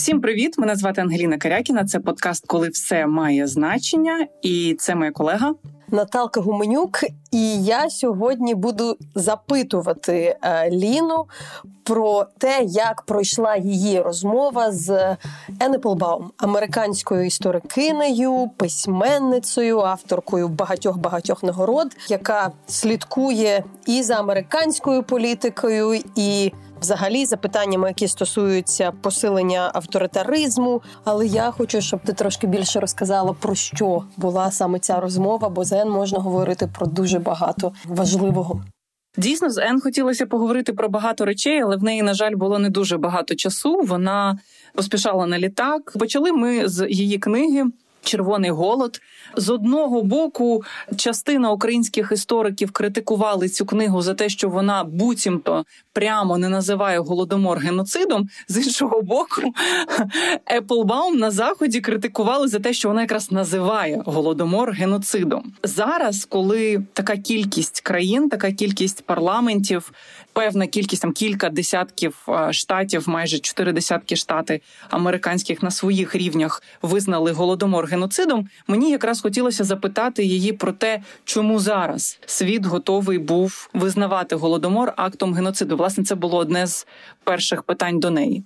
Всім привіт! Мене звати Ангеліна Карякіна. Це подкаст, коли все має значення, і це моя колега Наталка Гуменюк. І я сьогодні буду запитувати е, Ліну про те, як пройшла її розмова з Енеплбаум, американською історикинею, письменницею, авторкою багатьох багатьох нагород, яка слідкує і за американською політикою, і взагалі за питаннями, які стосуються посилення авторитаризму. Але я хочу, щоб ти трошки більше розказала про що була саме ця розмова, бо з Ен можна говорити про дуже багато важливого. Дійсно, з Ен хотілося поговорити про багато речей, але в неї, на жаль, було не дуже багато часу. Вона поспішала на літак. Почали ми з її книги. Червоний голод з одного боку частина українських істориків критикували цю книгу за те, що вона буцімто прямо не називає голодомор геноцидом. З іншого боку, Еплбаум на заході критикували за те, що вона якраз називає голодомор геноцидом. Зараз, коли така кількість країн, така кількість парламентів, певна кількість там кілька десятків штатів, майже чотири десятки штати американських на своїх рівнях визнали голодомор геноцидом. Мені якраз хотілося запитати її про те, чому зараз світ готовий був визнавати голодомор актом геноциду. Власне, це було одне з перших питань до неї.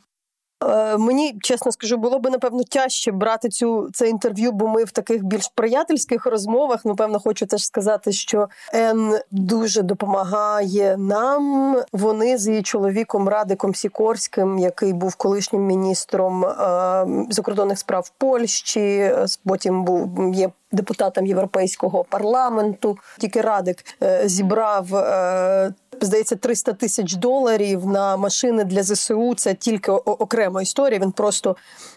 Е, мені чесно скажу, було би напевно тяжче брати цю це інтерв'ю, бо ми в таких більш приятельських розмовах. Напевно, хочу теж сказати, що Ен дуже допомагає нам. Вони з її чоловіком Радиком Сікорським, який був колишнім міністром е, закордонних справ Польщі. Потім був є. Депутатом європейського парламенту тільки Радик е, зібрав е, здається 300 тисяч доларів на машини для ЗСУ. Це тільки окрема історія. Він просто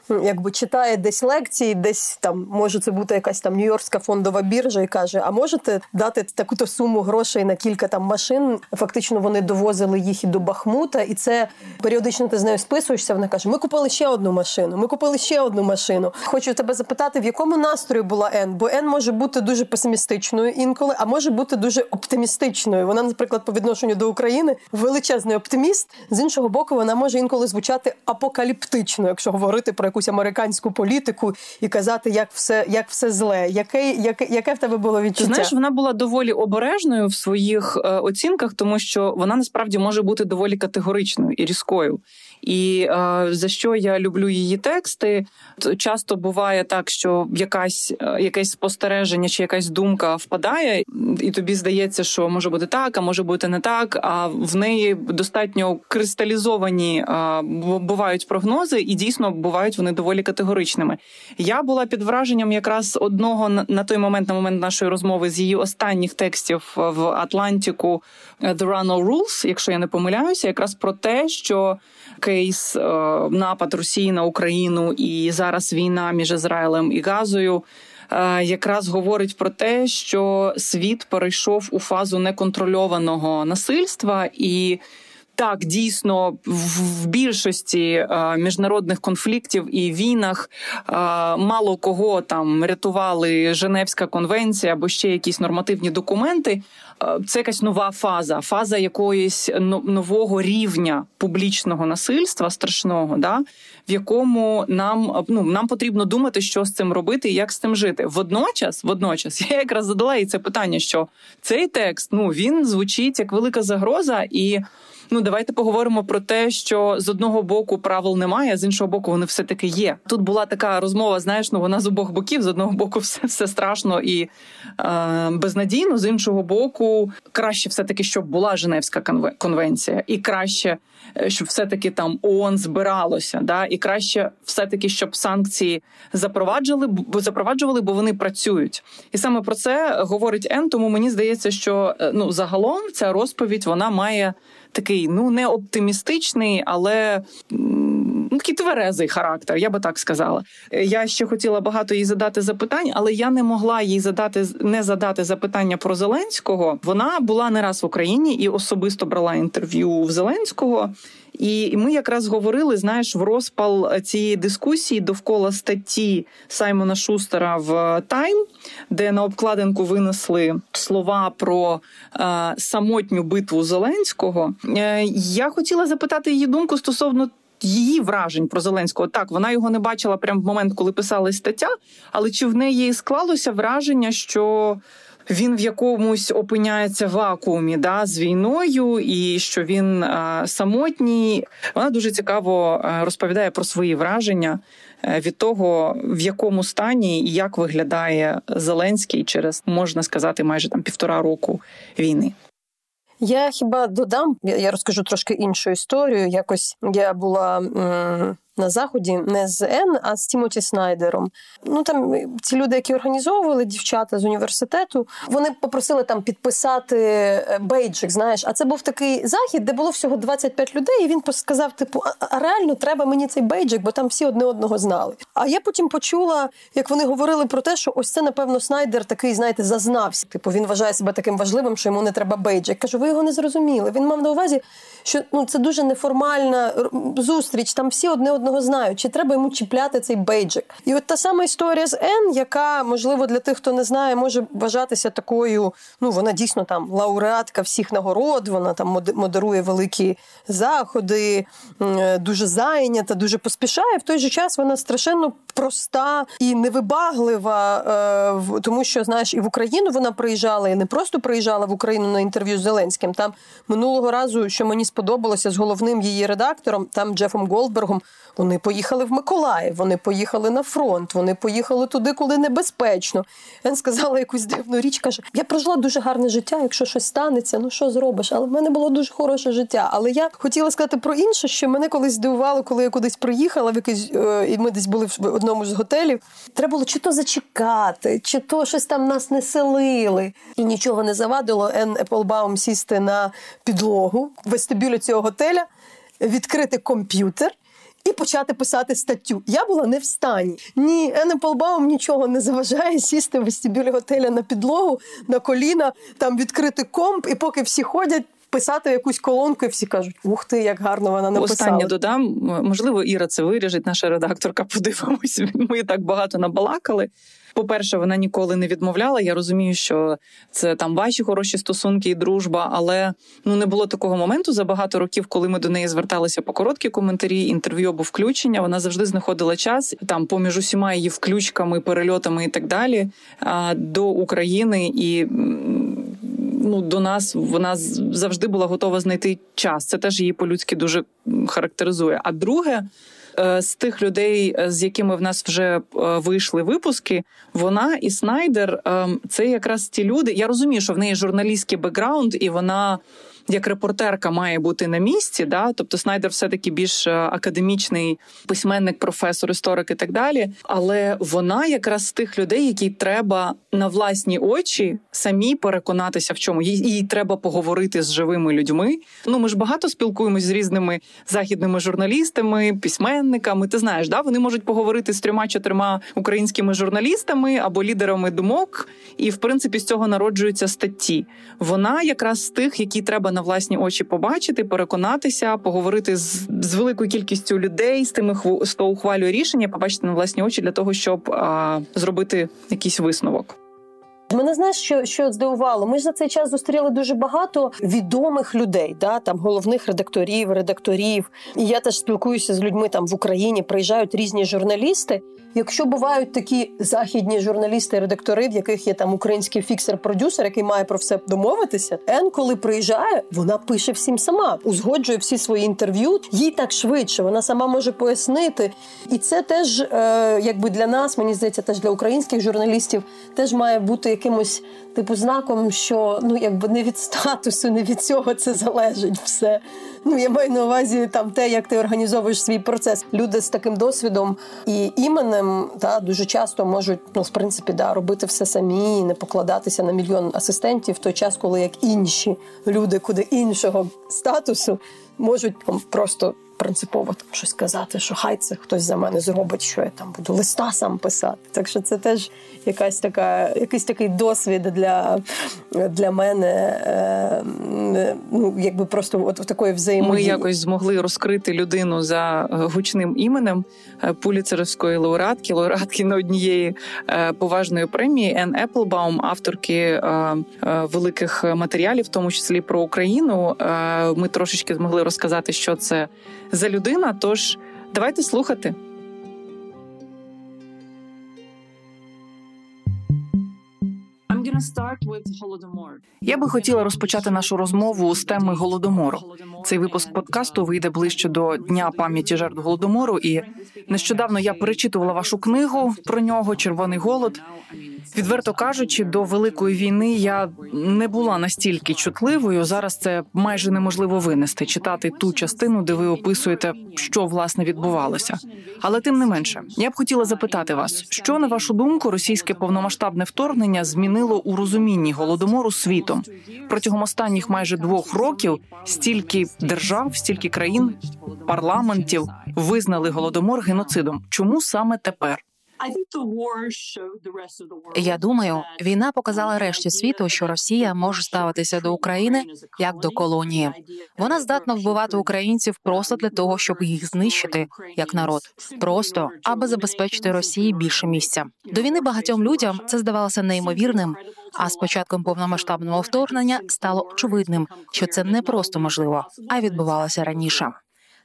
якби читає десь лекції, десь там може це бути якась там Нью-Йоркська фондова біржа, і каже: А можете дати таку-то суму грошей на кілька там машин? Фактично вони довозили їх і до Бахмута, і це періодично ти з нею списуєшся. Вона каже: Ми купили ще одну машину. Ми купили ще одну машину. Хочу тебе запитати, в якому настрої була Ен? Бо Ен може бути дуже песимістичною інколи, а може бути дуже оптимістичною. Вона, наприклад, по відношенню до України величезний оптиміст. З іншого боку, вона може інколи звучати апокаліптично, якщо говорити про якусь американську політику і казати, як все як все зле. Яке яке, яке в тебе було відчуття? Знаєш, вона була доволі обережною в своїх е, оцінках, тому що вона насправді може бути доволі категоричною і різкою. І е, за що я люблю її тексти? Часто буває так, що якась е, якесь спостереження чи якась думка впадає, і тобі здається, що може бути так, а може бути не так. А в неї достатньо кристалізовані е, бувають прогнози, і дійсно бувають вони доволі категоричними. Я була під враженням якраз одного на той момент, на момент нашої розмови з її останніх текстів в Атлантику «The Run No Rules», якщо я не помиляюся, якраз про те, що кейс е, напад Росії на Україну і зараз війна між Ізраїлем і Газою. Е, якраз говорить про те, що світ перейшов у фазу неконтрольованого насильства і так, дійсно, в більшості е, міжнародних конфліктів і війнах е, мало кого там рятували Женевська конвенція або ще якісь нормативні документи. Е, це якась нова фаза, фаза якоїсь нового рівня публічного насильства страшного, да в якому нам ну нам потрібно думати, що з цим робити і як з цим жити. Водночас, водночас, я якраз задала їй це питання, що цей текст ну він звучить як велика загроза і. Ну давайте поговоримо про те, що з одного боку правил немає, з іншого боку, вони все таки є. Тут була така розмова. Знаєш, ну вона з обох боків з одного боку, все все страшно і е, безнадійно. З іншого боку, краще все таки, щоб була Женевська конвенція, і краще, е, щоб все таки там ООН збиралося, да і краще все таки, щоб санкції запроваджували, бо запроваджували, бо вони працюють. І саме про це говорить Ен. Тому мені здається, що е, ну загалом ця розповідь вона має такий ну не оптимістичний, але ну, такий тверезий характер, я би так сказала. Я ще хотіла багато їй задати запитань, але я не могла їй задати не задати запитання про Зеленського. Вона була не раз в Україні і особисто брала інтерв'ю в Зеленського. І ми якраз говорили, знаєш, в розпал цієї дискусії довкола статті Саймона Шустера в Тайм, де на обкладинку винесли слова про е, самотню битву Зеленського. Е, я хотіла запитати її думку стосовно її вражень про Зеленського. Так, вона його не бачила прямо в момент, коли писала стаття, але чи в неї склалося враження, що він в якомусь опиняється вакуумі да, з війною, і що він а, самотній. Вона дуже цікаво розповідає про свої враження е, від того, в якому стані і як виглядає Зеленський через можна сказати майже там півтора року війни. Я хіба додам, я розкажу трошки іншу історію. Якось я була на заході не з Н, а з Тімоті Снайдером. Ну там ці люди, які організовували дівчата з університету, вони попросили там підписати е, бейджик. Знаєш, а це був такий захід, де було всього 25 людей. І він сказав: типу, а реально треба мені цей бейджик, бо там всі одне одного знали. А я потім почула, як вони говорили про те, що ось це, напевно, Снайдер такий, знаєте, зазнався. Типу він вважає себе таким важливим, що йому не треба бейджик. Кажу, ви його не зрозуміли. Він мав на увазі, що ну це дуже неформальна зустріч. Там всі одне одного одного знають, чи треба йому чіпляти цей бейджик. І от та сама історія з Н, яка, можливо, для тих, хто не знає, може вважатися такою. Ну, вона дійсно там лауреатка всіх нагород, вона там модерує великі заходи, дуже зайнята, дуже поспішає. В той же час вона страшенно проста і невибаглива, е, тому що знаєш, і в Україну вона приїжджала, і не просто приїжджала в Україну на інтерв'ю з Зеленським. Там минулого разу, що мені сподобалося з головним її редактором, там Джефом Голдбергом. Вони поїхали в Миколаїв, вони поїхали на фронт, вони поїхали туди, коли небезпечно. Він сказала якусь дивну річ, каже: Я прожила дуже гарне життя, якщо щось станеться, ну що зробиш? Але в мене було дуже хороше життя. Але я хотіла сказати про інше, що мене колись здивувало, коли я кудись приїхала, в якийсь е, і ми десь були в одному з готелів. Треба було чи то зачекати, чи то щось там нас не селили. І нічого не завадило Ен Еплбаум сісти на підлогу в вестибюлі цього готеля, відкрити комп'ютер і почати писати статтю. Я була не в стані. Ні, Ене Полбаум нічого не заважає сісти в вестибюлі готеля на підлогу, на коліна, там відкрити комп, і поки всі ходять. Писати якусь колонку, і всі кажуть, ух ти, як гарно вона написала. Останнє додам. Можливо, Іра це виріжить, наша редакторка. Подивимось. Ми так багато набалакали. По-перше, вона ніколи не відмовляла. Я розумію, що це там ваші хороші стосунки і дружба, але ну не було такого моменту за багато років, коли ми до неї зверталися по короткі коментарі, інтерв'ю або включення. Вона завжди знаходила час там поміж усіма її включками, перельотами і так далі до України і. Ну, до нас вона завжди була готова знайти час. Це теж її по-людськи дуже характеризує. А друге, Е, з тих людей, е, з якими в нас вже е, вийшли випуски, вона і Снайдер це якраз ті люди. Я розумію, що в неї журналістський бекграунд, і вона як репортерка має бути на місці. Да? Тобто Снайдер все таки більш е, академічний письменник, професор, історик і так далі. Але вона якраз з тих людей, які треба на власні очі самі переконатися в чому. Їй, їй треба поговорити з живими людьми. Ну ми ж багато спілкуємось з різними західними журналістами, письменниками. Ти знаєш, да вони можуть поговорити з трьома-чотирма українськими журналістами або лідерами думок, і в принципі з цього народжуються статті. Вона якраз з тих, які треба на власні очі побачити, переконатися, поговорити з, з великою кількістю людей, з тими, хто ухвалює рішення, побачити на власні очі для того, щоб а, зробити якийсь висновок. Мене знаєш, що що здивувало. Ми ж за цей час зустріли дуже багато відомих людей, да там головних редакторів, редакторів. І я теж спілкуюся з людьми там в Україні. Приїжджають різні журналісти. Якщо бувають такі західні журналісти, редактори, в яких є там український фіксер-продюсер, який має про все домовитися, Ен, коли приїжджає, вона пише всім сама, узгоджує всі свої інтерв'ю. Їй так швидше, вона сама може пояснити. І це теж, е, якби для нас, мені здається, теж для українських журналістів теж має бути якимось типу знаком, що ну якби не від статусу, не від цього це залежить все. Ну я маю на увазі там те, як ти організовуєш свій процес. Люди з таким досвідом і іменем та дуже часто можуть ну в принципі да робити все самі, не покладатися на мільйон асистентів в той час, коли як інші люди, куди іншого статусу можуть просто принципово там щось казати, що хай це хтось за мене зробить, що я там буду листа сам писати. Так що це теж якась така, якийсь такий досвід для для мене, е, ну якби просто от такої взаємодії. Ми якось змогли розкрити людину за е, гучним іменем е, пуліцерівської лауреатки, лауреатки на однієї поважної премії Ен Еплбаум, авторки великих матеріалів, в тому числі про Україну. Ми трошечки змогли розказати, що це за людина. Тож давайте слухати. Я би хотіла розпочати нашу розмову з теми голодомору. Цей випуск подкасту вийде ближче до дня пам'яті жертв голодомору. І нещодавно я перечитувала вашу книгу про нього Червоний голод. Відверто кажучи, до великої війни я не була настільки чутливою. Зараз це майже неможливо винести, читати ту частину, де ви описуєте, що власне відбувалося. Але тим не менше, я б хотіла запитати вас, що на вашу думку російське повномасштабне вторгнення змінило у розумінні голодомору світом протягом останніх майже двох років. Стільки держав, стільки країн, парламентів визнали голодомор геноцидом. Чому саме тепер? Я думаю, війна показала решті світу, що Росія може ставитися до України як до колонії. Вона здатна вбивати українців просто для того, щоб їх знищити як народ, просто аби забезпечити Росії більше місця. До війни багатьом людям це здавалося неймовірним. А з початком повномасштабного вторгнення стало очевидним, що це не просто можливо, а відбувалося раніше.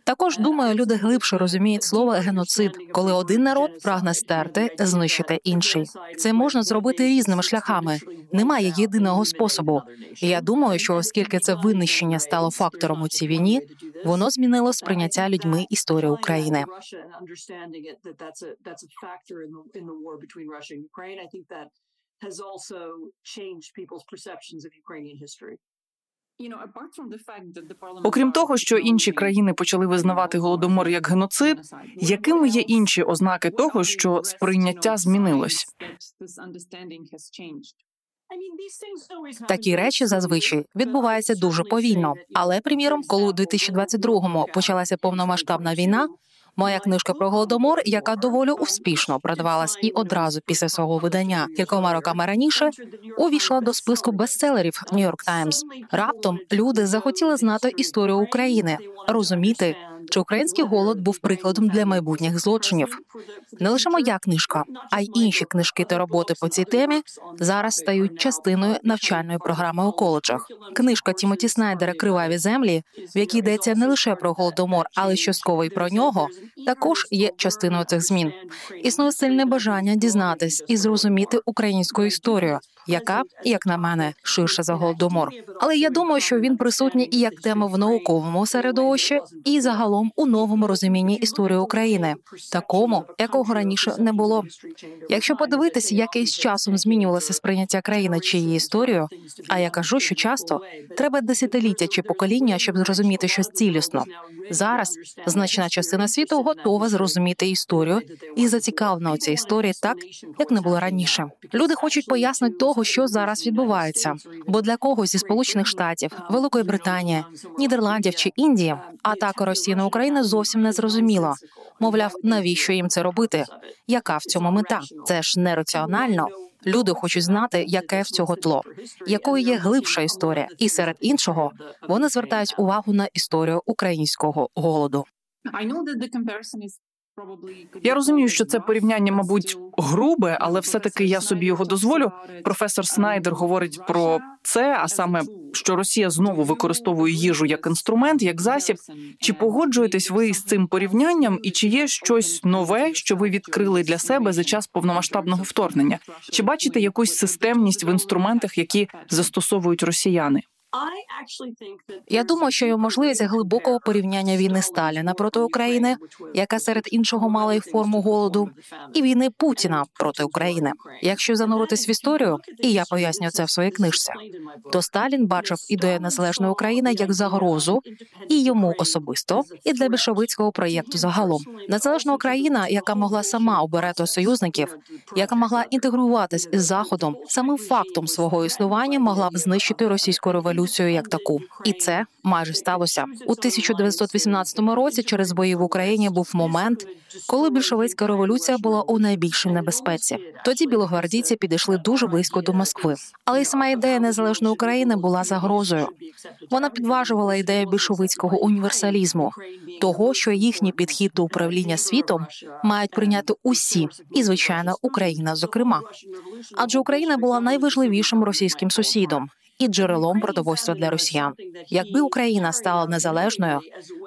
Також думаю, люди глибше розуміють слово геноцид, коли один народ прагне стерти, знищити інший. Це можна зробити різними шляхами. Немає єдиного способу. І Я думаю, що оскільки це винищення стало фактором у цій війні, воно змінило сприйняття людьми історії України. has also changed people's perceptions of Ukrainian history. Окрім того, що інші країни почали визнавати голодомор як геноцид, якими є інші ознаки того, що сприйняття змінилось? Такі речі зазвичай відбуваються дуже повільно. Але приміром, коли у 2022-му почалася повномасштабна війна, Моя книжка про голодомор, яка доволі успішно продавалась і одразу після свого видання кількома роками раніше, увійшла до списку бестселерів New York Times. Раптом люди захотіли знати історію України, розуміти, чи український голод був прикладом для майбутніх злочинів. Не лише моя книжка, а й інші книжки та роботи по цій темі зараз стають частиною навчальної програми у коледжах. Книжка Тімоті Снайдера Криваві землі, в якій йдеться не лише про голодомор, але й частково й про нього. Також є частиною цих змін. Існує сильне бажання дізнатись і зрозуміти українську історію, яка, як на мене, ширше за голодомор. Але я думаю, що він присутній і як тема в науковому середовищі, і загалом у новому розумінні історії України, такому, якого раніше не було. Якщо подивитися, як із часом змінювалося сприйняття країни чи її історію, а я кажу, що часто треба десятиліття чи покоління, щоб зрозуміти щось цілісно. Зараз значна частина світу готова зрозуміти історію і зацікавлена у цій історії так, як не було раніше. Люди хочуть пояснити того, що зараз відбувається. Бо для когось зі сполучених штатів, Великої Британії, Нідерландів чи Індії, атака Росії на Україну зовсім не зрозуміло. Мовляв, навіщо їм це робити? Яка в цьому мета? Це ж нераціонально. Люди хочуть знати, яке в цього тло, якою є глибша історія, і серед іншого вони звертають увагу на історію українського голоду. Я розумію, що це порівняння, мабуть, грубе, але все-таки я собі його дозволю. Професор Снайдер говорить про це, а саме що Росія знову використовує їжу як інструмент, як засіб. Чи погоджуєтесь ви з цим порівнянням, і чи є щось нове, що ви відкрили для себе за час повномасштабного вторгнення? Чи бачите якусь системність в інструментах, які застосовують росіяни? Я думаю, що є можливість глибокого порівняння війни Сталіна проти України, яка серед іншого мала й форму голоду, і війни Путіна проти України. Якщо зануритись в історію, і я поясню це в своїй книжці, то Сталін бачив ідею незалежної України як загрозу і йому особисто, і для більшовицького проєкту загалом. незалежна Україна, яка могла сама обирати союзників, яка могла інтегруватись із заходом, самим фактом свого існування могла б знищити російську революцію революцію як таку, і це майже сталося у 1918 році. Через бої в Україні був момент, коли більшовицька революція була у найбільшій небезпеці. Тоді білогвардійці підійшли дуже близько до Москви, але й сама ідея незалежної України була загрозою. Вона підважувала ідею більшовицького універсалізму, того, що їхній підхід до управління світом мають прийняти усі, і звичайно, Україна, зокрема, адже Україна була найважливішим російським сусідом і джерелом продовольства для росіян. Якби Україна стала незалежною,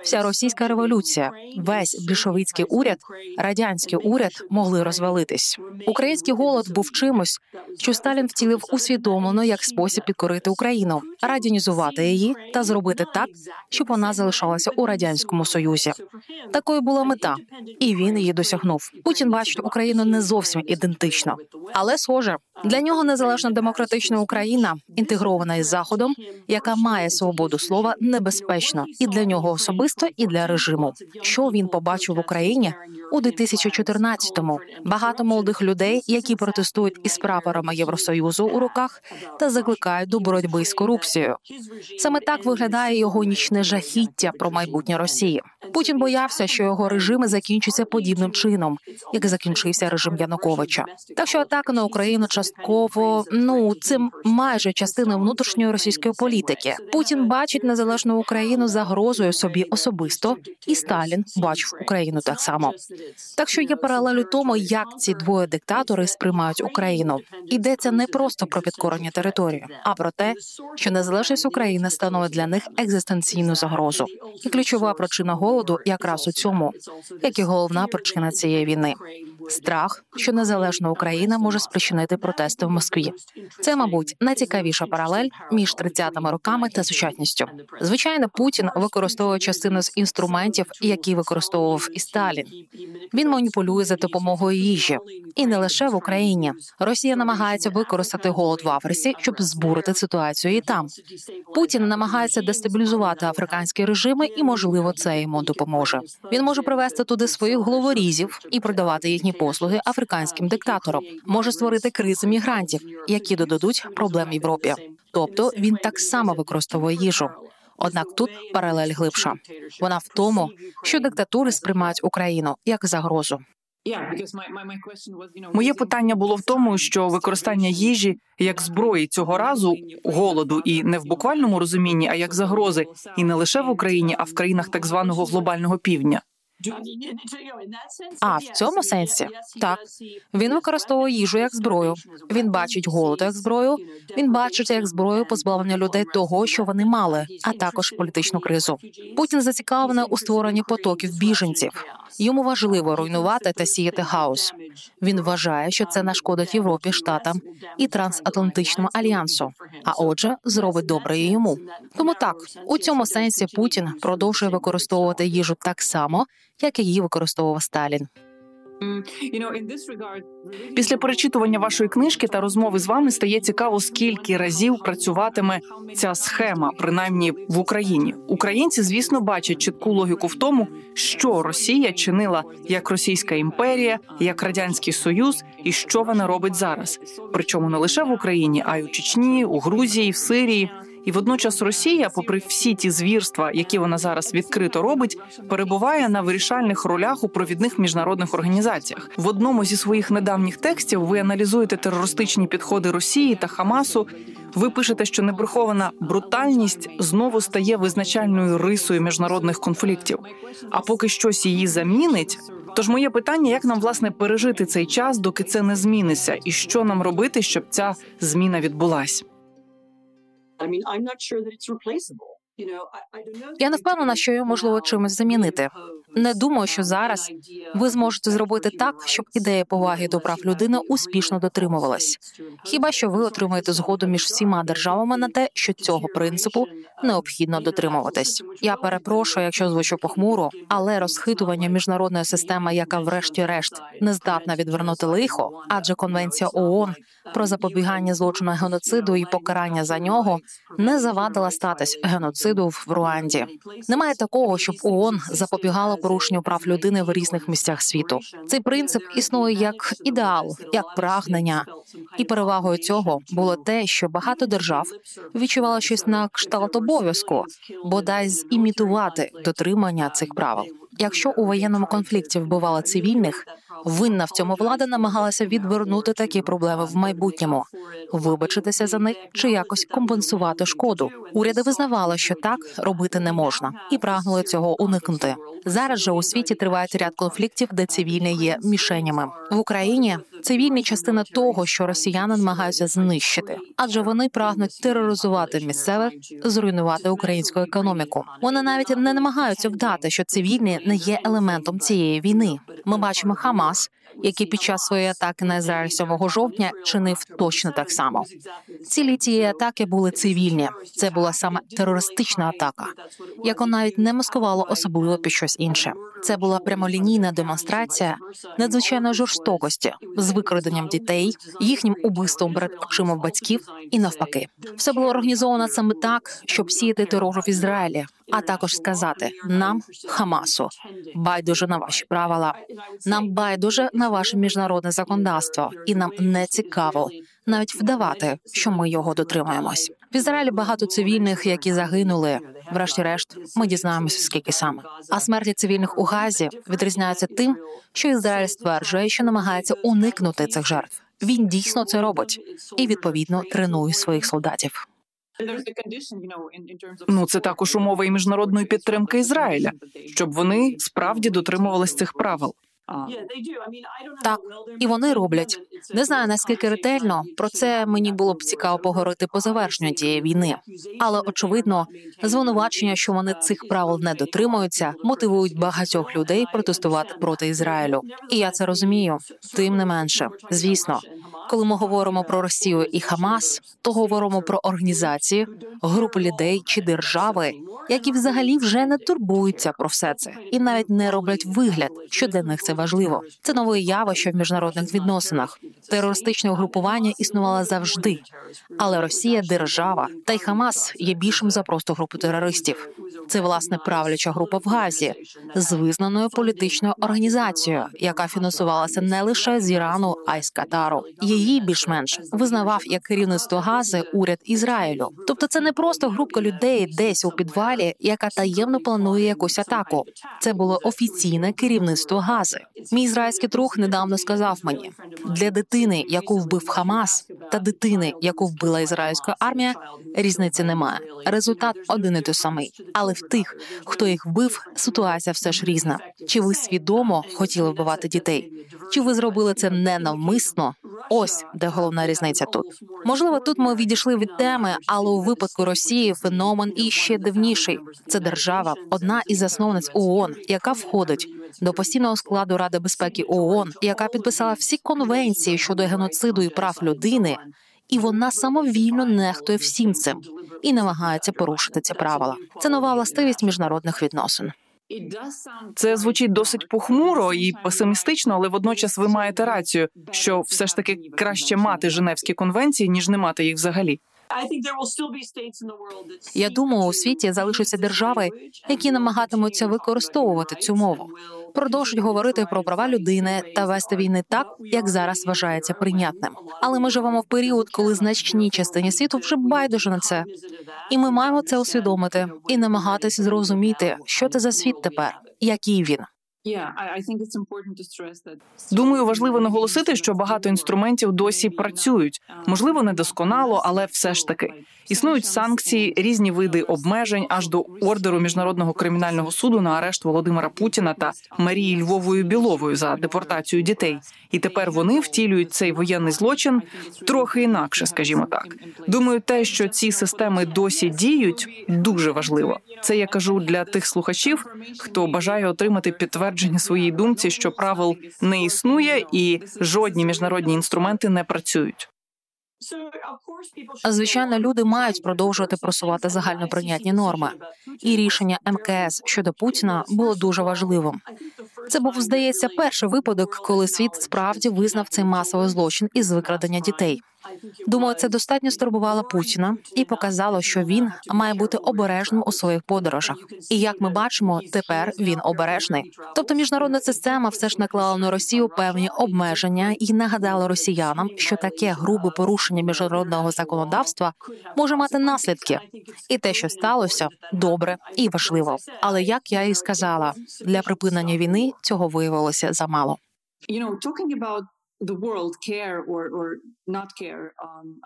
вся російська революція, весь більшовицький уряд, радянський уряд могли розвалитись. Український голод був чимось, що Сталін втілив усвідомлено як спосіб підкорити Україну, радянізувати її та зробити так, щоб вона залишалася у радянському союзі. Такою була мета, і він її досягнув. Путін бачить Україну не зовсім ідентично, але схоже для нього незалежна демократична Україна, інтегрована із заходом, яка має свободу слова, небезпечно і для нього особисто, і для режиму. Що він побачив в Україні у 2014-му. Багато молодих людей, які протестують із прапорами Євросоюзу у руках та закликають до боротьби з корупцією. Саме так виглядає його нічне жахіття про майбутнє Росії. Путін боявся, що його режими закінчаться подібним чином, як закінчився режим Януковича. Так що атака на Україну частково ну це майже частина внутрішньої російської політики. Путін бачить незалежну Україну загрозою собі особисто, і Сталін бачив Україну так само. Так що є паралель тому, як ці двоє диктатори сприймають Україну. Йдеться не просто про підкорення території, а про те, що незалежність України становить для них екзистенційну загрозу. І ключова причина голоду якраз у цьому, як і головна причина цієї війни страх, що незалежна Україна може спричинити протести в Москві. Це, мабуть, найцікавіша паралель між 30-ми роками та сучасністю. Звичайно, Путін використовує частину з інструментів, які використовував і Сталін. Він маніпулює за допомогою їжі, і не лише в Україні. Росія намагається використати голод в Африці, щоб збурити ситуацію і там. Путін намагається дестабілізувати африканські режими, і можливо це йому допоможе. Він може привести туди своїх головорізів і продавати їхні послуги африканським диктаторам, може створити кризи мігрантів, які додадуть проблем Європі. Тобто він так само використовує їжу. Однак тут паралель глибша. Вона в тому, що диктатури сприймають Україну як загрозу. Моє питання було в тому, що використання їжі як зброї цього разу голоду, і не в буквальному розумінні, а як загрози, і не лише в Україні, а в країнах так званого глобального півдня. А в цьому сенсі так він використовує їжу як зброю. Він бачить голод як зброю. Він бачить як зброю позбавлення людей того, що вони мали, а також політичну кризу. Путін зацікавлений у створенні потоків біженців. Йому важливо руйнувати та сіяти хаос. Він вважає, що це нашкодить Європі, штатам і трансатлантичному альянсу. А отже, зробить добре і йому. Тому так у цьому сенсі Путін продовжує використовувати їжу так само, як її використовував Сталін. Після перечитування вашої книжки та розмови з вами стає цікаво, скільки разів працюватиме ця схема, принаймні в Україні. Українці, звісно, бачать чітку логіку в тому, що Росія чинила як Російська імперія, як радянський союз, і що вона робить зараз. Причому не лише в Україні, а й у Чечні, у Грузії, в Сирії. І водночас Росія, попри всі ті звірства, які вона зараз відкрито робить, перебуває на вирішальних ролях у провідних міжнародних організаціях. В одному зі своїх недавніх текстів ви аналізуєте терористичні підходи Росії та Хамасу. Ви пишете, що небрехована брутальність знову стає визначальною рисою міжнародних конфліктів. А поки щось її замінить. Тож моє питання: як нам власне пережити цей час, доки це не зміниться, і що нам робити, щоб ця зміна відбулась? I mean, I'm not sure that it's replaceable. Я не впевнена, що його можливо чимось замінити. Не думаю, що зараз ви зможете зробити так, щоб ідея поваги до прав людини успішно дотримувалась. Хіба що ви отримаєте згоду між всіма державами на те, що цього принципу необхідно дотримуватись? Я перепрошую, якщо звучу похмуро, але розхитування міжнародної системи, яка, врешті-решт, не здатна відвернути лихо, адже конвенція ООН про запобігання злочину геноциду і покарання за нього не завадила статись геноциду в Руанді. Немає такого, щоб ООН запобігала порушенню прав людини в різних місцях світу. Цей принцип існує як ідеал, як прагнення, і перевагою цього було те, що багато держав відчувало щось на кшталт обов'язку, бодай зімітувати дотримання цих правил. Якщо у воєнному конфлікті вбивали цивільних, Винна в цьому влада намагалася відвернути такі проблеми в майбутньому, вибачитися за них чи якось компенсувати шкоду. Уряди визнавали, що так робити не можна, і прагнули цього уникнути. Зараз же у світі тривають ряд конфліктів, де цивільні є мішенями в Україні. Цивільні частина того, що росіяни намагаються знищити, адже вони прагнуть тероризувати місцевих, зруйнувати українську економіку. Вони навіть не намагаються вдати, що цивільні не є елементом цієї війни. Ми бачимо Хамас, який під час своєї атаки на Ізраїль 7 жовтня чинив точно так само. Цілі цієї атаки були цивільні. Це була саме терористична атака, яку навіть не маскувало особливо під щось інше. Це була прямолінійна демонстрація надзвичайної жорстокості з викраденням дітей, їхнім убивством перед очима батьків і навпаки, все було організовано саме так, щоб сіяти терор в Ізраїлі, а також сказати нам, Хамасу, байдуже на ваші правила. Нам байдуже на ваше міжнародне законодавство, і нам не цікаво навіть вдавати, що ми його дотримуємось. В Ізраїлі багато цивільних, які загинули. Врешті-решт, ми дізнаємося, скільки саме. А смерті цивільних у Газі відрізняються тим, що Ізраїль стверджує, що намагається уникнути цих жертв. Він дійсно це робить і відповідно тренує своїх солдатів. Ну, це також умова і міжнародної підтримки Ізраїля, щоб вони справді дотримувались цих правил. Так, і вони роблять. Не знаю наскільки ретельно про це мені було б цікаво поговорити по завершенню тієї війни, але очевидно, звинувачення, що вони цих правил не дотримуються, мотивують багатьох людей протестувати проти Ізраїлю. І я це розумію. Тим не менше, звісно, коли ми говоримо про Росію і Хамас, то говоримо про організації, групи людей чи держави, які взагалі вже не турбуються про все це і навіть не роблять вигляд, що для них це важливо. Це нове явище в міжнародних відносинах. Терористичне угрупування існувало завжди, але Росія держава, та й Хамас є більшим за просто групу терористів. Це власне правляча група в Газі з визнаною політичною організацією, яка фінансувалася не лише з Ірану, а й з Катару. Її більш-менш визнавав як керівництво Гази уряд Ізраїлю. Тобто, це не просто групка людей десь у підвалі, яка таємно планує якусь атаку. Це було офіційне керівництво Гази. Мій ізраїльський друг недавно сказав мені для дитини, яку вбив Хамас, та дитини, яку вбила ізраїльська армія, різниці немає. Результат один і той самий. Але в тих, хто їх вбив, ситуація все ж різна. Чи ви свідомо хотіли вбивати дітей? Чи ви зробили це ненавмисно? Ось де головна різниця тут. Можливо, тут ми відійшли від теми, але у випадку Росії феномен іще дивніший. Це держава, одна із засновниць ООН, яка входить до постійного складу Ради безпеки ООН, яка підписала всі конвенції щодо геноциду і прав людини, і вона самовільно нехтує всім цим і намагається порушити ці правила. Це нова властивість міжнародних відносин. Це звучить досить похмуро і песимістично, але водночас ви маєте рацію, що все ж таки краще мати Женевські конвенції ніж не мати їх взагалі. Я думаю, у світі залишаться держави, які намагатимуться використовувати цю мову, продовжують говорити про права людини та вести війни так, як зараз вважається прийнятним. Але ми живемо в період, коли значній частині світу вже байдуже на це, і ми маємо це усвідомити і намагатися зрозуміти, що це за світ тепер, який він. Думаю, важливо наголосити, що багато інструментів досі працюють. Можливо, недосконало, але все ж таки існують санкції, різні види обмежень аж до ордеру міжнародного кримінального суду на арешт Володимира Путіна та Марії Львовою Біловою за депортацію дітей. І тепер вони втілюють цей воєнний злочин трохи інакше, скажімо так. Думаю, те, що ці системи досі діють, дуже важливо. Це я кажу для тих слухачів, хто бажає отримати підтвердження своїй думці, що правил не існує, і жодні міжнародні інструменти не працюють. Звичайно, люди мають продовжувати просувати загальноприйнятні норми, і рішення МКС щодо Путіна було дуже важливим. Це був здається перший випадок, коли світ справді визнав цей масовий злочин із викрадення дітей. Думаю, це достатньо стурбувало Путіна і показало, що він має бути обережним у своїх подорожах. І як ми бачимо, тепер він обережний. Тобто, міжнародна система все ж наклала на Росію певні обмеження і нагадала росіянам, що таке грубе порушення міжнародного законодавства може мати наслідки, і те, що сталося, добре і важливо. Але як я і сказала, для припинення війни цього виявилося замало.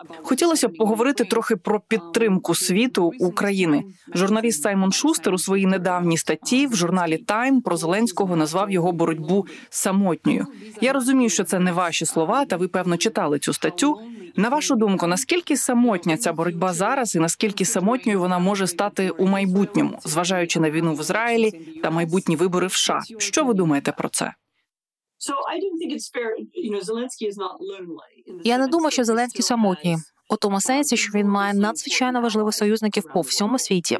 Um, Хотілося б поговорити трохи про підтримку світу України. Журналіст Саймон Шустер у своїй недавній статті в журналі Тайм про Зеленського назвав його боротьбу самотньою. Я розумію, що це не ваші слова, та ви певно читали цю статтю. На вашу думку, наскільки самотня ця боротьба зараз, і наскільки самотньою вона може стати у майбутньому, зважаючи на війну в Ізраїлі та майбутні вибори в США? Що ви думаєте про це? Я не думаю, що Зеленський самотній. У тому сенсі, що він має надзвичайно важливих союзників по всьому світі.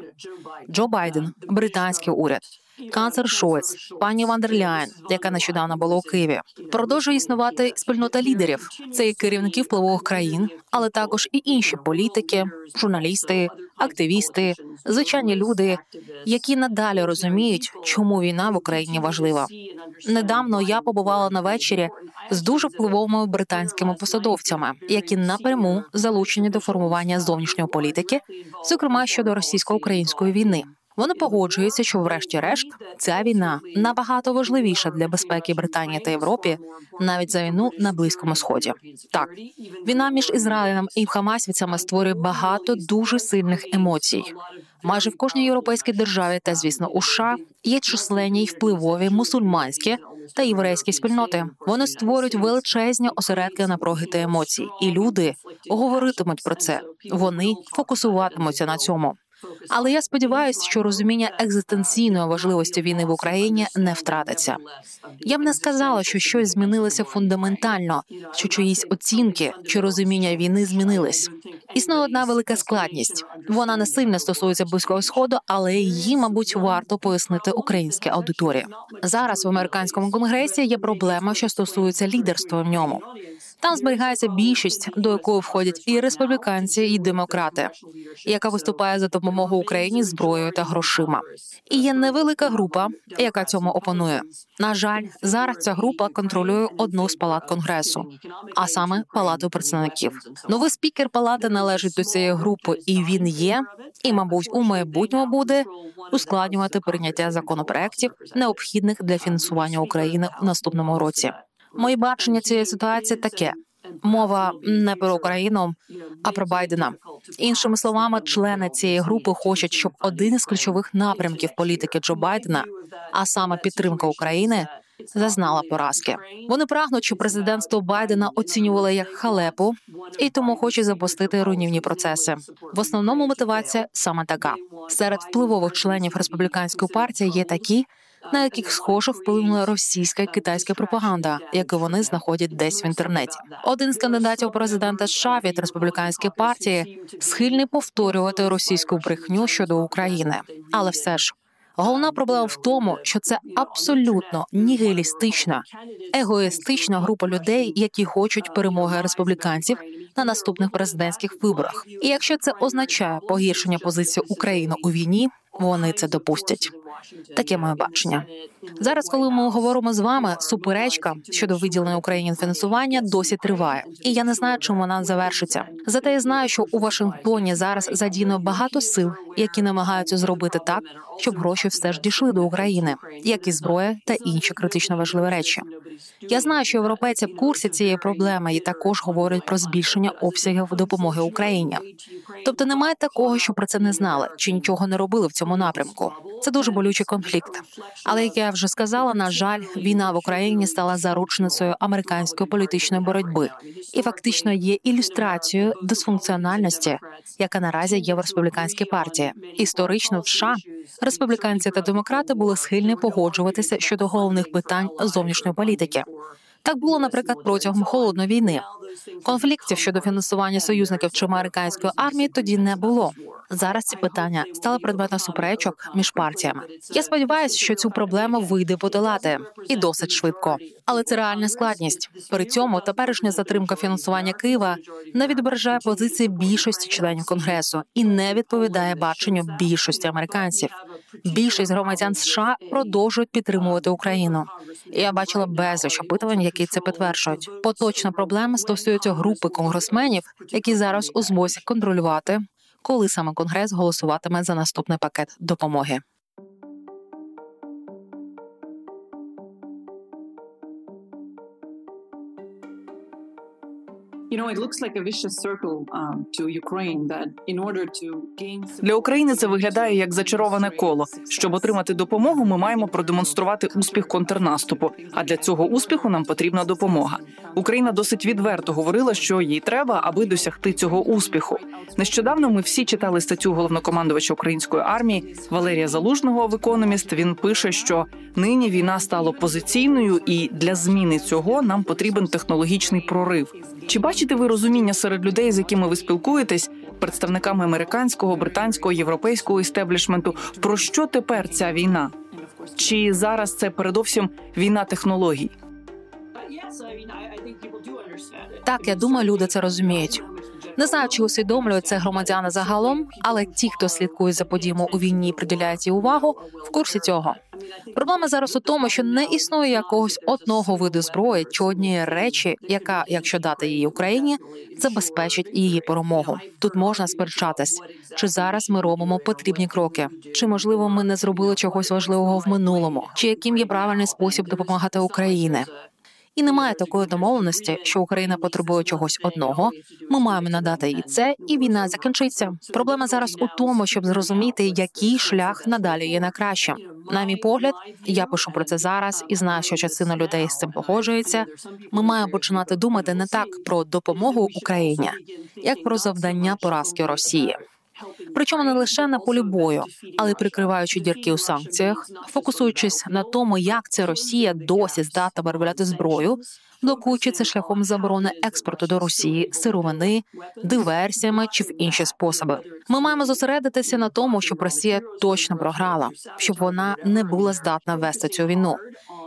Джо Байден, британський уряд, канцлер Шольц, пані Вандерляєн, яка нещодавно була у Києві, продовжує існувати спільнота лідерів. Це і керівники впливових країн, але також і інші політики, журналісти, активісти, звичайні люди, які надалі розуміють, чому війна в Україні важлива. Недавно я побувала на вечері з дуже впливовими британськими посадовцями, які напряму залучені до формування зовнішньої політики, зокрема щодо російсько-української війни. Вони погоджуються, що, врешті-решт, ця війна набагато важливіша для безпеки Британії та Європі, навіть за війну на близькому сході. Так війна між Ізраїлем і Хамасівцями створює багато дуже сильних емоцій. Майже в кожній європейській державі та, звісно, у США є численні й впливові мусульманські та єврейські спільноти. Вони створюють величезні осередки напруги та емоцій, і люди говоритимуть про це. Вони фокусуватимуться на цьому. Але я сподіваюся, що розуміння екзистенційної важливості війни в Україні не втратиться. Я б не сказала, що щось змінилося фундаментально, що чиїсь оцінки чи розуміння війни змінились. Існує одна велика складність. Вона не сильно стосується близького сходу, але її, мабуть, варто пояснити українській аудиторії. Зараз в американському конгресі є проблема, що стосується лідерства в ньому. Там зберігається більшість, до якої входять і республіканці, і демократи, яка виступає за допомогу Україні зброєю та грошима. І є невелика група, яка цьому опонує. На жаль, зараз ця група контролює одну з палат конгресу, а саме палату представників. Новий спікер палати належить до цієї групи, і він є, і, мабуть, у майбутньому буде ускладнювати прийняття законопроектів, необхідних для фінансування України у наступному році. Моє бачення цієї ситуації таке: мова не про Україну, а про Байдена. Іншими словами, члени цієї групи хочуть, щоб один із ключових напрямків політики Джо Байдена, а саме підтримка України, зазнала поразки. Вони прагнуть, щоб президентство Байдена оцінювали як халепу, і тому хочуть запустити руйнівні процеси. В основному мотивація саме така серед впливових членів республіканської партії є такі на яких схоже вплинула російська і китайська пропаганда, яку вони знаходять десь в інтернеті. Один з кандидатів президента США від республіканської партії схильний повторювати російську брехню щодо України, але все ж. Головна проблема в тому, що це абсолютно нігілістична, егоїстична група людей, які хочуть перемоги республіканців на наступних президентських виборах. І якщо це означає погіршення позиції України у війні, вони це допустять. Таке моє бачення. Зараз, коли ми говоримо з вами, суперечка щодо виділення Україні фінансування досі триває, і я не знаю, чим вона завершиться. Зате я знаю, що у Вашингтоні зараз задіяно багато сил, які намагаються зробити так, щоб гроші все ж дійшли до України, як і зброя та інші критично важливі речі. Я знаю, що європейці в курсі цієї проблеми і також говорять про збільшення обсягів допомоги Україні. Тобто немає такого, що про це не знали чи нічого не робили в цьому напрямку. Це дуже болючий конфлікт. Але як я вже сказала, на жаль, війна в Україні стала заручницею американської політичної боротьби і фактично є ілюстрацією дисфункціональності, яка наразі є в республіканській партії. Історично в США республіканці та демократи були схильні погоджуватися щодо головних питань зовнішньої політики. Так було, наприклад, протягом холодної війни. Конфліктів щодо фінансування союзників чи американської армії тоді не було. Зараз ці питання стали предметом суперечок між партіями. Я сподіваюся, що цю проблему вийде подолати і досить швидко. Але це реальна складність. При цьому теперішня затримка фінансування Києва не відображає позиції більшості членів конгресу і не відповідає баченню більшості американців. Більшість громадян США продовжують підтримувати Україну. Я бачила безліч опитувань, які це підтверджують. Поточна проблема стосується групи конгресменів, які зараз у змозі контролювати коли саме конгрес голосуватиме за наступний пакет допомоги. Для України це виглядає як зачароване коло. Щоб отримати допомогу, ми маємо продемонструвати успіх контрнаступу. А для цього успіху нам потрібна допомога. Україна досить відверто говорила, що їй треба, аби досягти цього успіху. Нещодавно ми всі читали статтю головнокомандувача української армії Валерія Залужного в економіст. Він пише, що нині війна стала позиційною, і для зміни цього нам потрібен технологічний прорив. Чи бачите ви розуміння серед людей, з якими ви спілкуєтесь, представниками американського, британського, європейського істеблішменту? Про що тепер ця війна? Чи зараз це передовсім війна технологій? Так, я думаю, люди це розуміють. Не знаю, чи усвідомлюють це громадяни загалом, але ті, хто слідкує за подіями у війні, і приділяють їй увагу, в курсі цього. Проблема зараз у тому, що не існує якогось одного виду зброї чи однієї речі, яка, якщо дати її Україні, забезпечить її перемогу. Тут можна сперечатись, чи зараз ми робимо потрібні кроки, чи можливо ми не зробили чогось важливого в минулому, чи яким є правильний спосіб допомагати Україні. І немає такої домовленості, що Україна потребує чогось одного. Ми маємо надати їй це, і війна закінчиться. Проблема зараз у тому, щоб зрозуміти, який шлях надалі є на краще. На мій погляд, я пишу про це зараз і знаю, що частина людей з цим погоджується. Ми маємо починати думати не так про допомогу Україні, як про завдання поразки Росії. Причому не лише на полі бою, але й прикриваючи дірки у санкціях, фокусуючись на тому, як це Росія досі здатна виробляти зброю, блокуючи це шляхом заборони експорту до Росії сировини, диверсіями чи в інші способи. Ми маємо зосередитися на тому, щоб Росія точно програла, щоб вона не була здатна вести цю війну.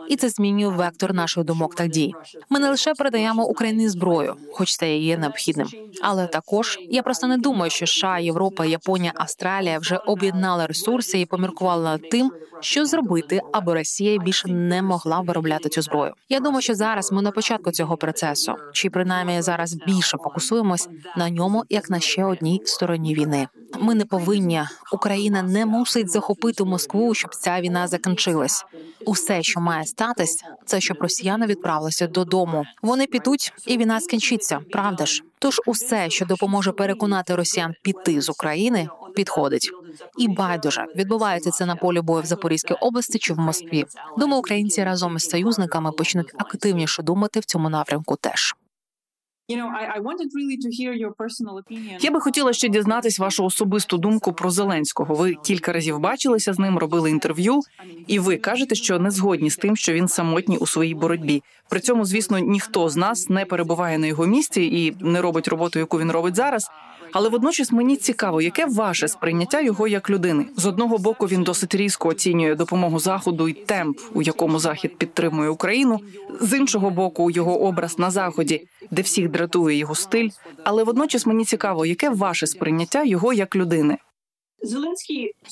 І це змінює вектор наших думок та дій. Ми не лише передаємо Україні зброю, хоч це є необхідним, але також я просто не думаю, що США, Європа, Японія, Австралія вже об'єднали ресурси і поміркували над тим, що зробити, аби Росія більше не могла виробляти цю зброю. Я думаю, що зараз ми на початку цього процесу, чи принаймні зараз більше фокусуємось на ньому, як на ще одній стороні війни. Ми не повинні. Україна не мусить захопити Москву, щоб ця війна закінчилась. Усе, що має статись, це щоб росіяни відправилися додому. Вони підуть, і війна скінчиться. Правда ж? Тож усе, що допоможе переконати росіян піти з України, підходить. І байдуже відбувається це на полі бою в Запорізькій області чи в Москві. Думаю, українці разом із союзниками почнуть активніше думати в цьому напрямку. Теж. Я би хотіла ще дізнатись вашу особисту думку про Зеленського. Ви кілька разів бачилися з ним, робили інтерв'ю, і ви кажете, що не згодні з тим, що він самотній у своїй боротьбі. При цьому, звісно, ніхто з нас не перебуває на його місці і не робить роботу, яку він робить зараз. Але водночас мені цікаво, яке ваше сприйняття його як людини. З одного боку він досить різко оцінює допомогу заходу і темп, у якому захід підтримує Україну. З іншого боку, його образ на заході, де всіх дратує його стиль. Але водночас мені цікаво, яке ваше сприйняття його як людини.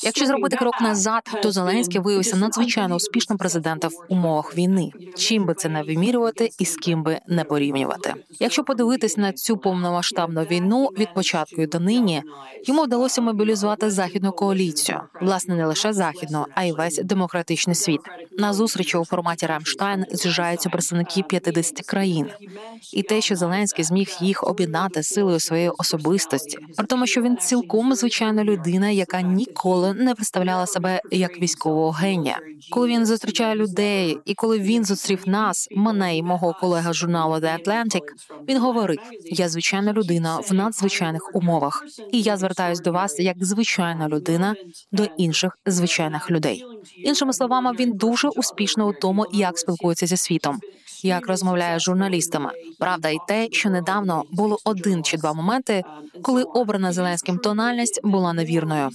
Якщо зробити крок назад, то Зеленський виявився надзвичайно успішним президентом в умовах війни. Чим би це не вимірювати і з ким би не порівнювати. Якщо подивитись на цю повномасштабну війну від початку і до нині, йому вдалося мобілізувати західну коаліцію, власне, не лише західну, а й весь демократичний світ. На зустрічі у форматі Рамштайн з'їжджаються представники 50 країн, і те, що Зеленський зміг їх об'єднати силою своєї особистості, при тому, що він цілком звичайна людина, яка ніколи не представляла себе як військового генія. Коли він зустрічає людей, і коли він зустрів нас, мене і мого колега журналу The Atlantic, він говорив: я звичайна людина в надзвичайних умовах, і я звертаюсь до вас як звичайна людина до інших звичайних людей. Іншими словами, він дуже успішно у тому, як спілкується зі світом, як розмовляє з журналістами. Правда, і те, що недавно було один чи два моменти, коли обрана Зеленським тональність була невірною.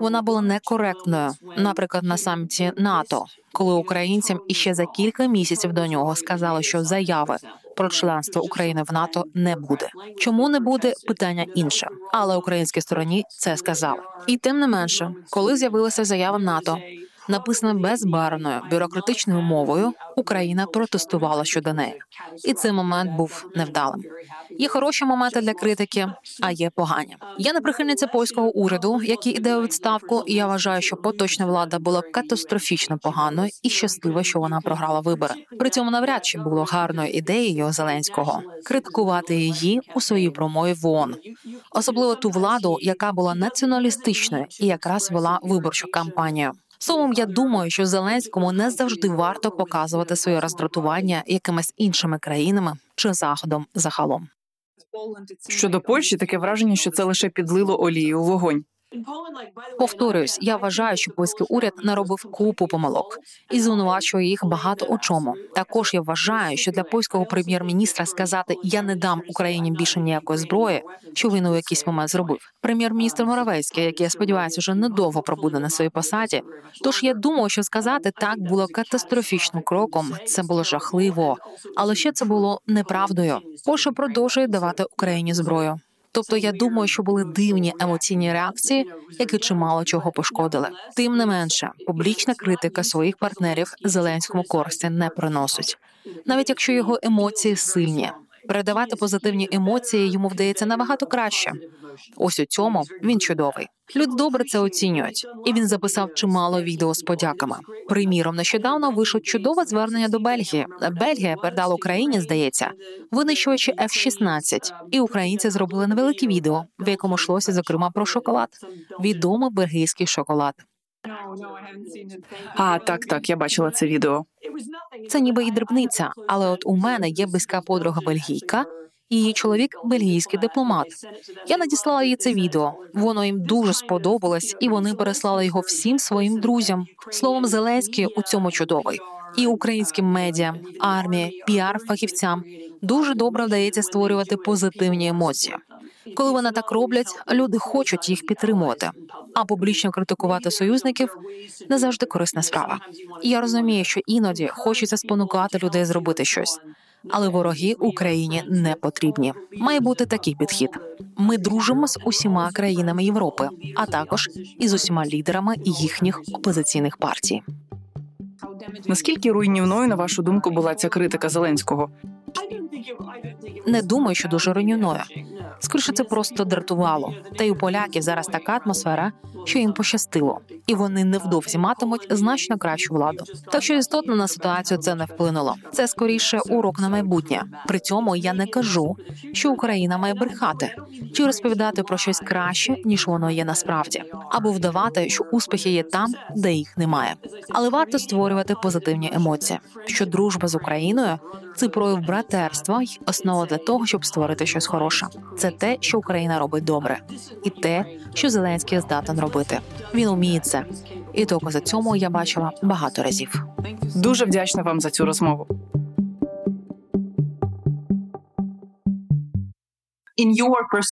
Вона була некоректною, наприклад, на саміті НАТО, коли українцям іще за кілька місяців до нього сказали, що заяви про членство України в НАТО не буде. Чому не буде? Питання інше, але українській стороні це сказали. І тим не менше, коли з'явилася заява НАТО. Написане безбарвною бюрократичною мовою. Україна протестувала щодо неї, і цей момент був невдалим. Є хороші моменти для критики, а є погані. Я не прихильниця польського уряду, який іде у відставку. і Я вважаю, що поточна влада була катастрофічно поганою і щаслива, що вона програла вибори. При цьому навряд чи було гарною ідеєю Зеленського критикувати її у своїй промові в ООН. особливо ту владу, яка була націоналістичною і якраз вела виборчу кампанію. Словом, я думаю, що Зеленському не завжди варто показувати своє роздратування якимись іншими країнами чи заходом загалом. Щодо Польщі, таке враження, що це лише підлило олію у вогонь. Повторюсь, я вважаю, що польський уряд наробив купу помилок і звинувачує їх багато у чому. Також я вважаю, що для польського прем'єр-міністра сказати Я не дам Україні більше ніякої зброї, що він у якийсь момент зробив. Прем'єр-міністр Моравецький, який я сподіваюся, вже недовго пробуде на своїй посаді. Тож я думаю, що сказати так було катастрофічним кроком. Це було жахливо, але ще це було неправдою. Польща продовжує давати Україні зброю. Тобто я думаю, що були дивні емоційні реакції, які чимало чого пошкодили. Тим не менше, публічна критика своїх партнерів Зеленському користі не приносить, навіть якщо його емоції сильні. Передавати позитивні емоції йому вдається набагато краще. Ось у цьому він чудовий. Люди добре це оцінюють, і він записав чимало відео з подяками. Приміром, нещодавно вийшло чудове звернення до Бельгії. Бельгія передала Україні, здається, винищувачі F-16. і українці зробили невелике відео, в якому йшлося зокрема про шоколад. Відомий бельгійський шоколад. А так, так, я бачила це відео. Це ніби і дрібниця, але от у мене є близька подруга бельгійка, її чоловік бельгійський дипломат. Я надіслала їй це відео. Воно їм дуже сподобалось, і вони переслали його всім своїм друзям. Словом, Зеленський у цьому чудовий. І українським медіа, армії, піар-фахівцям дуже добре вдається створювати позитивні емоції. Коли вони так роблять, люди хочуть їх підтримувати. А публічно критикувати союзників не завжди корисна справа. Я розумію, що іноді хочеться спонукати людей зробити щось. Але вороги Україні не потрібні. Має бути такий підхід. Ми дружимо з усіма країнами Європи, а також із усіма лідерами їхніх опозиційних партій. Наскільки руйнівною, на вашу думку, була ця критика Зеленського? Не думаю, що дуже руйнівною. Скоріше це просто дратувало. Та й у поляків зараз така атмосфера, що їм пощастило, і вони невдовзі матимуть значно кращу владу. Так що істотно на ситуацію це не вплинуло. Це скоріше урок на майбутнє. При цьому я не кажу, що Україна має брехати чи розповідати про щось краще ніж воно є насправді, або вдавати, що успіхи є там, де їх немає. Але варто створювати позитивні емоції. Що дружба з Україною це прояв братерства й основа для того, щоб створити щось хороше. Це те, що Україна робить добре, і те, що Зеленський здатен робити. Він уміє це, і докази цьому я бачила багато разів. Дуже вдячна вам за цю розмову.